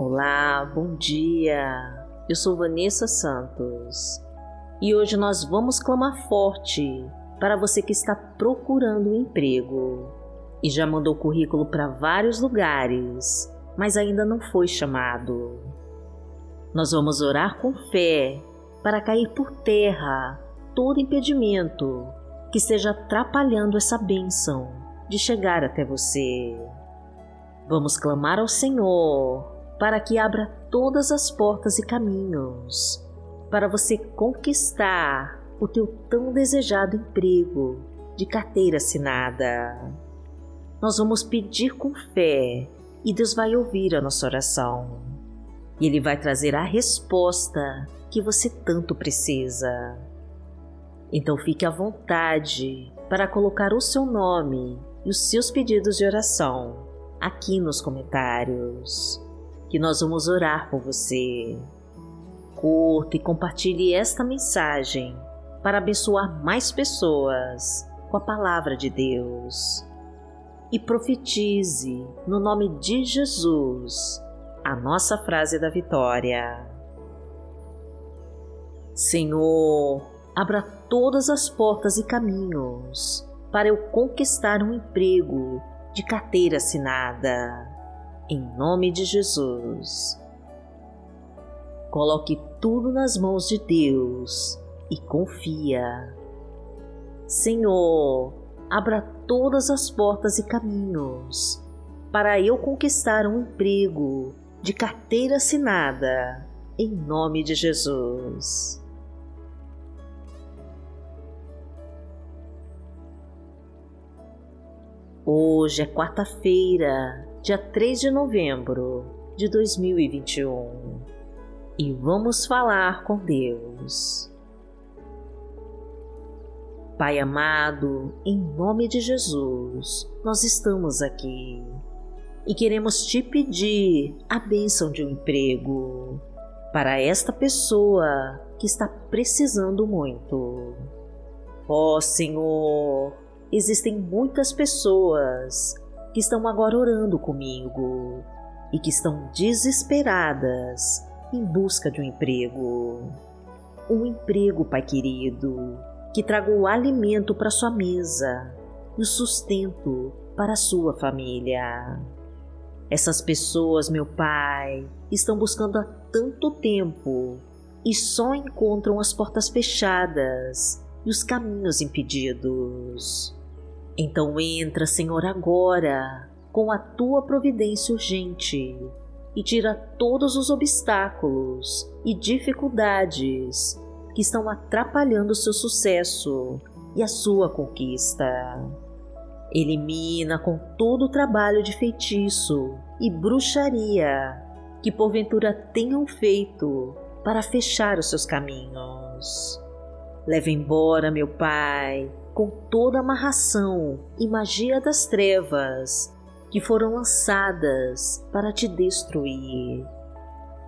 Olá, bom dia. Eu sou Vanessa Santos e hoje nós vamos clamar forte para você que está procurando um emprego e já mandou currículo para vários lugares, mas ainda não foi chamado. Nós vamos orar com fé para cair por terra todo impedimento que esteja atrapalhando essa bênção de chegar até você. Vamos clamar ao Senhor para que abra todas as portas e caminhos para você conquistar o teu tão desejado emprego de carteira assinada. Nós vamos pedir com fé e Deus vai ouvir a nossa oração. E Ele vai trazer a resposta que você tanto precisa. Então fique à vontade para colocar o seu nome e os seus pedidos de oração aqui nos comentários que nós vamos orar por você. Curta e compartilhe esta mensagem para abençoar mais pessoas com a palavra de Deus. E profetize no nome de Jesus a nossa frase da vitória. Senhor, abra todas as portas e caminhos para eu conquistar um emprego de carteira assinada em nome de Jesus. Coloque tudo nas mãos de Deus e confia. Senhor, abra todas as portas e caminhos para eu conquistar um emprego de carteira assinada, em nome de Jesus. Hoje é quarta-feira, dia 3 de novembro de 2021 e vamos falar com Deus. Pai amado, em nome de Jesus, nós estamos aqui e queremos te pedir a bênção de um emprego para esta pessoa que está precisando muito. Ó oh, Senhor, existem muitas pessoas que estão agora orando comigo e que estão desesperadas em busca de um emprego. Um emprego, Pai querido, que traga o alimento para sua mesa e o sustento para sua família. Essas pessoas, meu Pai, estão buscando há tanto tempo e só encontram as portas fechadas e os caminhos impedidos. Então entra, Senhor, agora com a tua providência urgente e tira todos os obstáculos e dificuldades que estão atrapalhando o seu sucesso e a sua conquista. Elimina com todo o trabalho de feitiço e bruxaria que porventura tenham feito para fechar os seus caminhos. Leva embora, meu Pai, com toda a amarração e magia das trevas que foram lançadas para te destruir.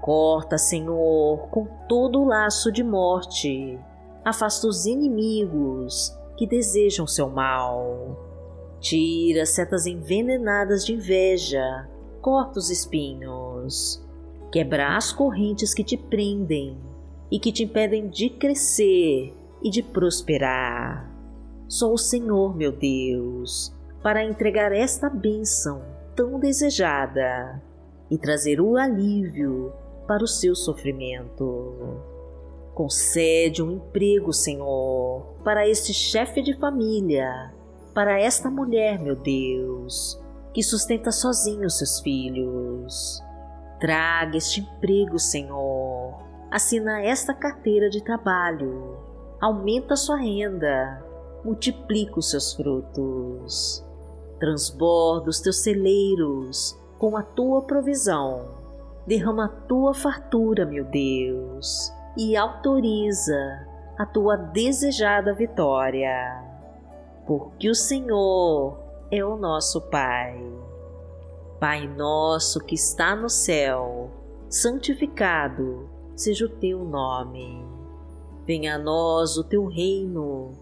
Corta, Senhor, com todo o laço de morte. Afasta os inimigos que desejam seu mal. Tira setas envenenadas de inveja. Corta os espinhos. Quebra as correntes que te prendem e que te impedem de crescer e de prosperar. Só o Senhor, meu Deus, para entregar esta bênção tão desejada e trazer o alívio para o seu sofrimento. Concede um emprego, Senhor, para este chefe de família, para esta mulher, meu Deus, que sustenta sozinho seus filhos. Traga este emprego, Senhor. Assina esta carteira de trabalho. Aumenta sua renda multiplica os seus frutos. Transborda os teus celeiros com a tua provisão. Derrama a tua fartura, meu Deus, e autoriza a tua desejada vitória. Porque o Senhor é o nosso Pai. Pai nosso que está no céu, santificado seja o teu nome. Venha a nós o teu reino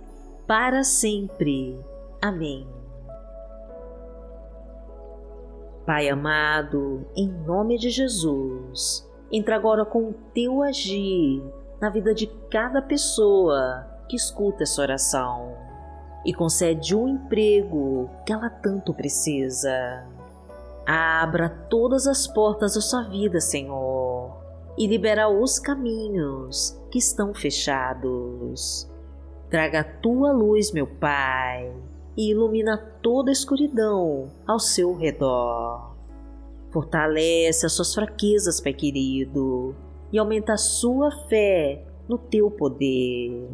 para sempre. Amém. Pai amado, em nome de Jesus, entra agora com o teu agir na vida de cada pessoa que escuta essa oração e concede o um emprego que ela tanto precisa. Abra todas as portas da sua vida, Senhor, e libera os caminhos que estão fechados. Traga a tua luz, meu Pai e ilumina toda a escuridão ao seu redor. Fortalece as suas fraquezas, Pai querido, e aumenta a sua fé no teu poder.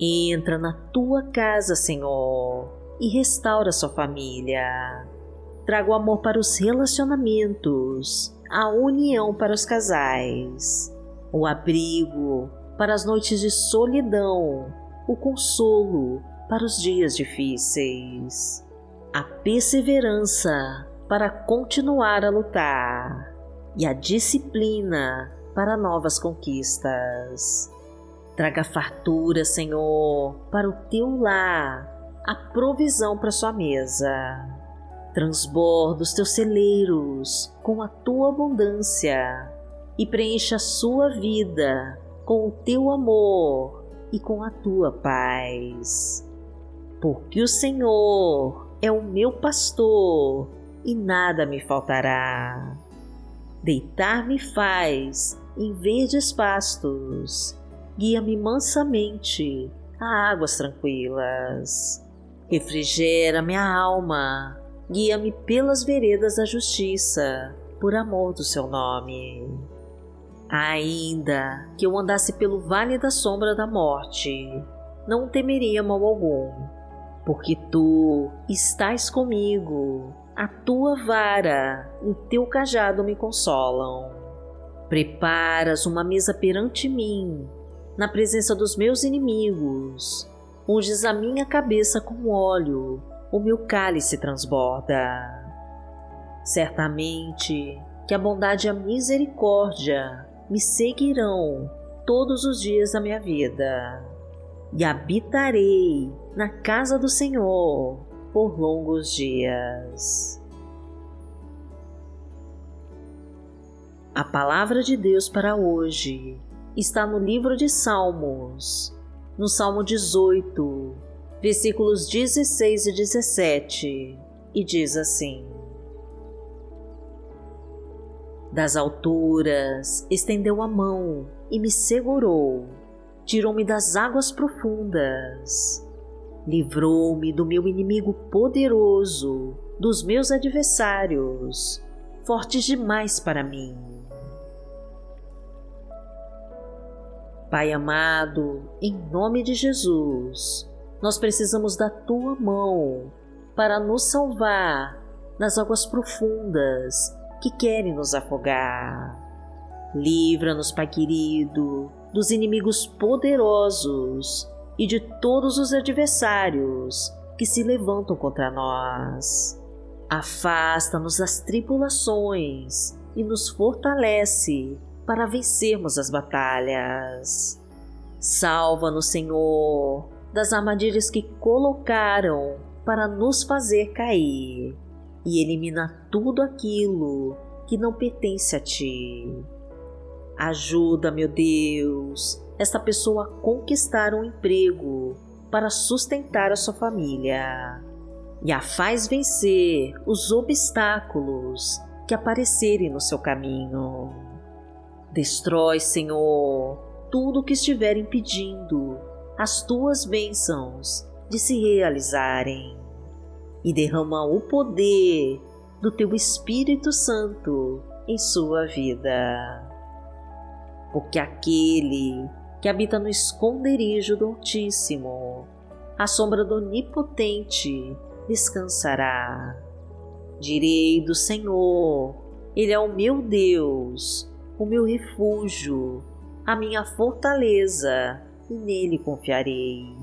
Entra na tua casa, Senhor, e restaura sua família. Traga o amor para os relacionamentos, a união para os casais, o abrigo para as noites de solidão, o consolo para os dias difíceis, a perseverança para continuar a lutar e a disciplina para novas conquistas. Traga fartura, Senhor, para o teu lar, a provisão para sua mesa. Transborda os teus celeiros com a tua abundância e preencha a sua vida com o teu amor e com a tua paz porque o Senhor é o meu pastor e nada me faltará. Deitar-me faz em verdes pastos, guia-me mansamente a águas tranquilas. Refrigera minha alma, guia-me pelas veredas da justiça, por amor do seu nome. Ainda que eu andasse pelo vale da sombra da morte, não temeria mal algum porque tu estás comigo, a tua vara e o teu cajado me consolam. Preparas uma mesa perante mim, na presença dos meus inimigos, unges a minha cabeça com óleo, o meu cálice transborda. Certamente que a bondade e a misericórdia me seguirão todos os dias da minha vida e habitarei na casa do Senhor por longos dias. A palavra de Deus para hoje está no livro de Salmos, no Salmo 18, versículos 16 e 17, e diz assim: Das alturas estendeu a mão e me segurou tirou-me das águas profundas, livrou-me do meu inimigo poderoso, dos meus adversários, fortes demais para mim. Pai amado, em nome de Jesus, nós precisamos da tua mão para nos salvar das águas profundas que querem nos afogar. Livra-nos, Pai querido, dos inimigos poderosos e de todos os adversários que se levantam contra nós. Afasta-nos das tribulações e nos fortalece para vencermos as batalhas. Salva-nos, Senhor, das armadilhas que colocaram para nos fazer cair e elimina tudo aquilo que não pertence a Ti. Ajuda, meu Deus, esta pessoa a conquistar um emprego para sustentar a sua família e a faz vencer os obstáculos que aparecerem no seu caminho. Destrói, Senhor, tudo o que estiver impedindo as tuas bênçãos de se realizarem e derrama o poder do teu Espírito Santo em sua vida porque aquele que habita no esconderijo do Altíssimo, à sombra do Onipotente, descansará. Direi do Senhor, Ele é o meu Deus, o meu refúgio, a minha fortaleza, e nele confiarei.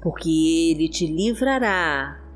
Porque ele te livrará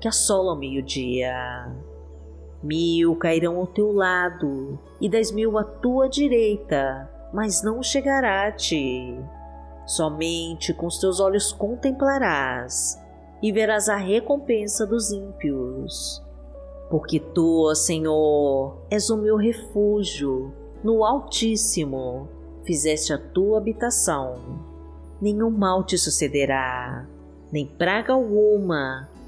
que assola ao meio-dia. Mil cairão ao teu lado e dez mil à tua direita, mas não chegará a ti. Somente com os teus olhos contemplarás e verás a recompensa dos ímpios. Porque tu, Senhor, és o meu refúgio, no Altíssimo fizeste a tua habitação. Nenhum mal te sucederá, nem praga alguma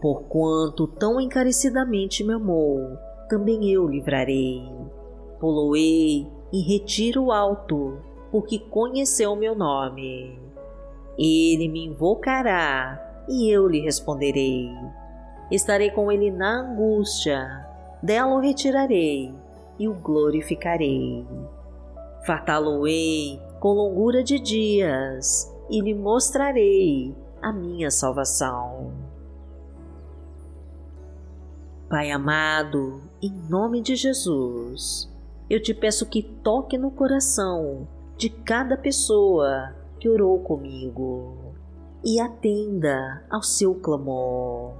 Porquanto tão encarecidamente me amou, também eu livrarei. Poloei em retiro alto, porque conheceu meu nome. Ele me invocará e eu lhe responderei. Estarei com ele na angústia, dela o retirarei e o glorificarei. Fartá-lo-ei com longura de dias e lhe mostrarei a minha salvação. Pai amado, em nome de Jesus, eu te peço que toque no coração de cada pessoa que orou comigo e atenda ao seu clamor.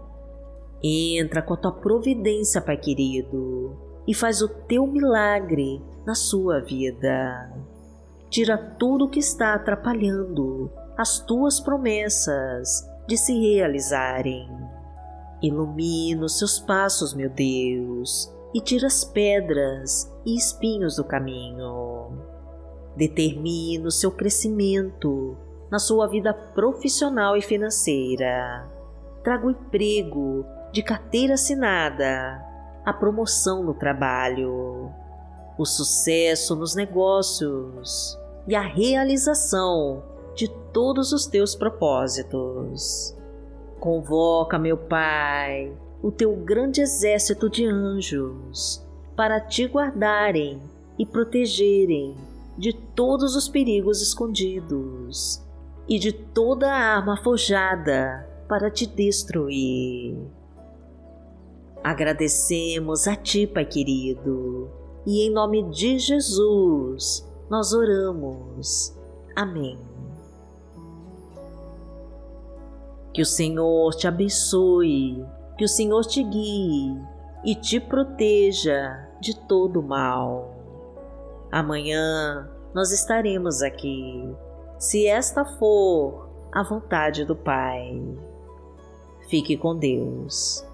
Entra com a tua providência, Pai querido, e faz o teu milagre na sua vida. Tira tudo o que está atrapalhando as tuas promessas de se realizarem. Ilumina os seus passos, meu Deus, e tira as pedras e espinhos do caminho. Determina o seu crescimento na sua vida profissional e financeira. Traga o emprego de carteira assinada, a promoção no trabalho, o sucesso nos negócios e a realização de todos os teus propósitos. Convoca, meu Pai, o teu grande exército de anjos para te guardarem e protegerem de todos os perigos escondidos e de toda arma forjada para te destruir. Agradecemos a Ti, Pai querido, e em nome de Jesus nós oramos. Amém. Que o Senhor te abençoe, que o Senhor te guie e te proteja de todo mal. Amanhã nós estaremos aqui se esta for a vontade do Pai. Fique com Deus.